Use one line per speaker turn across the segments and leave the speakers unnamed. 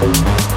Thank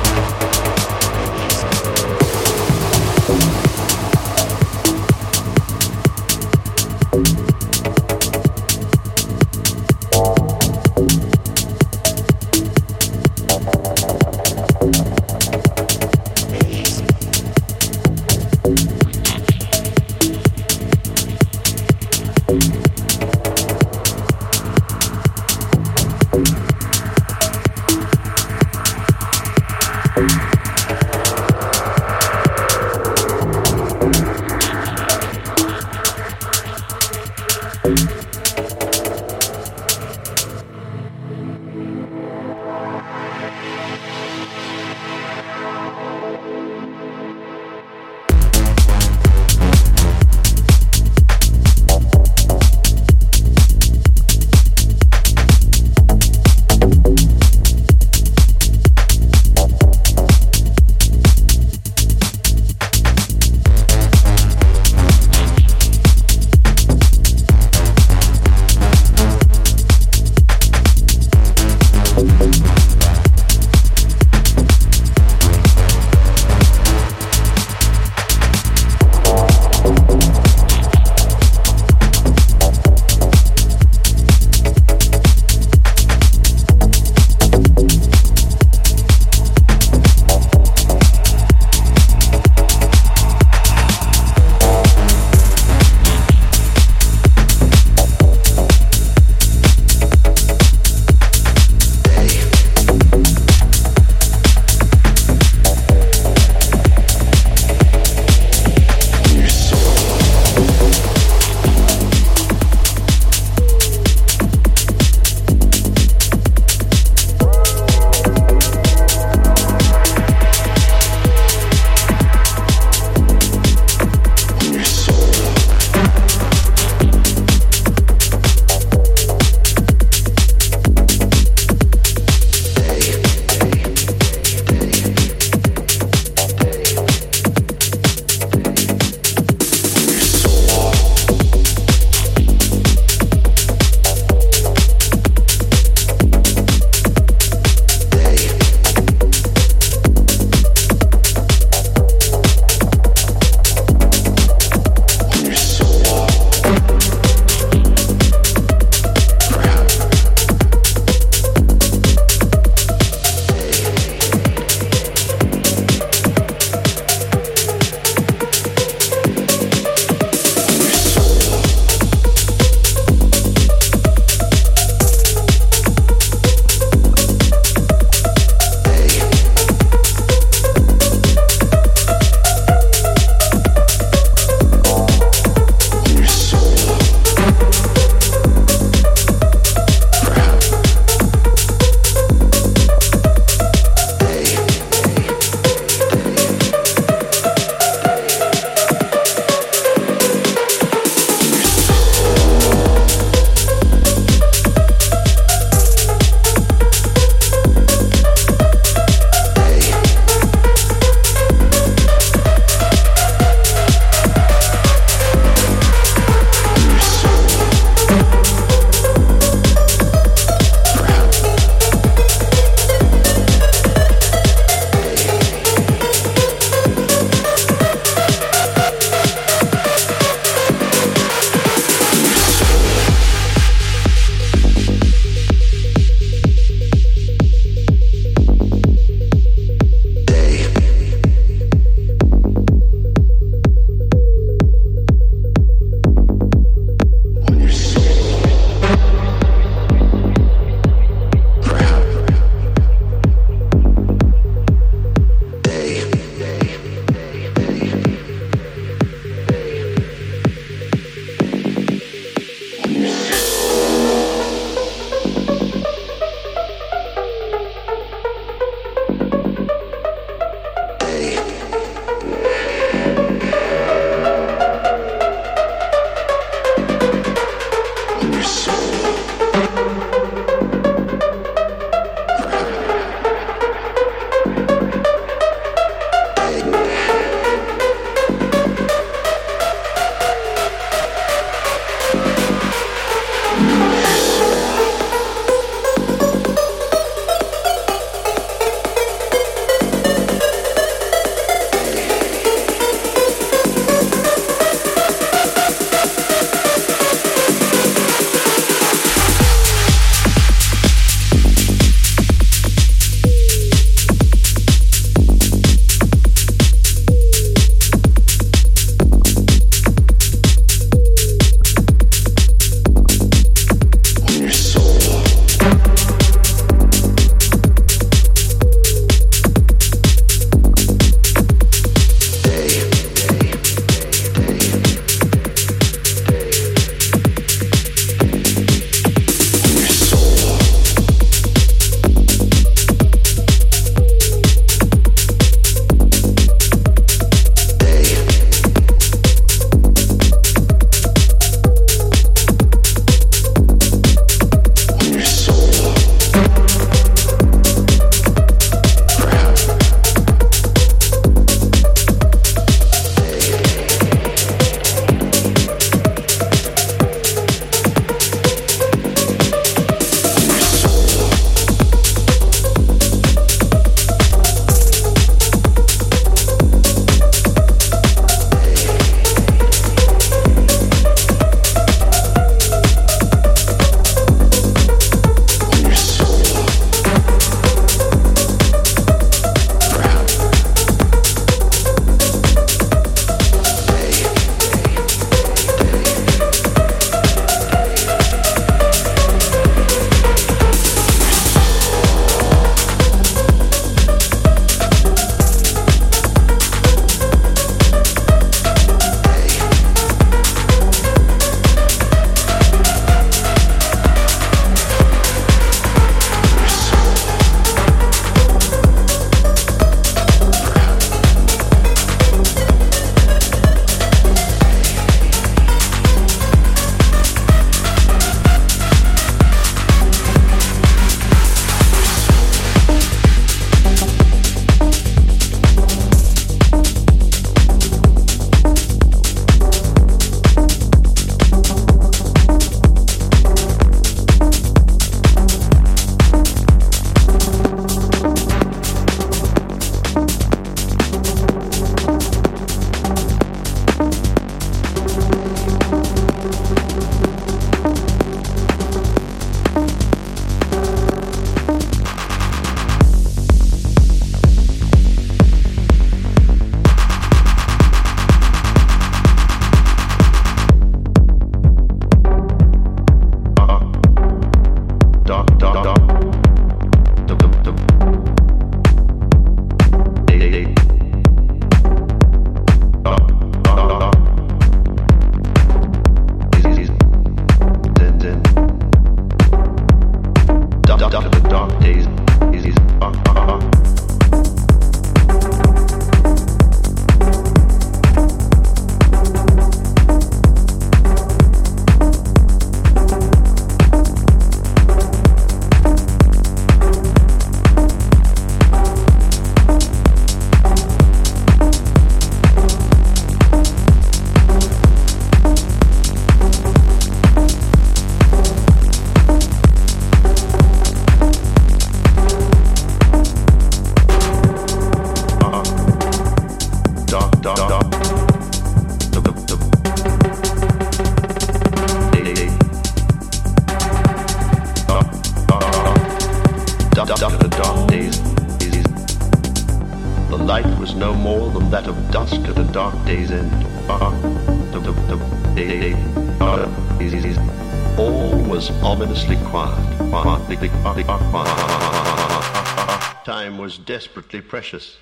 desperately precious.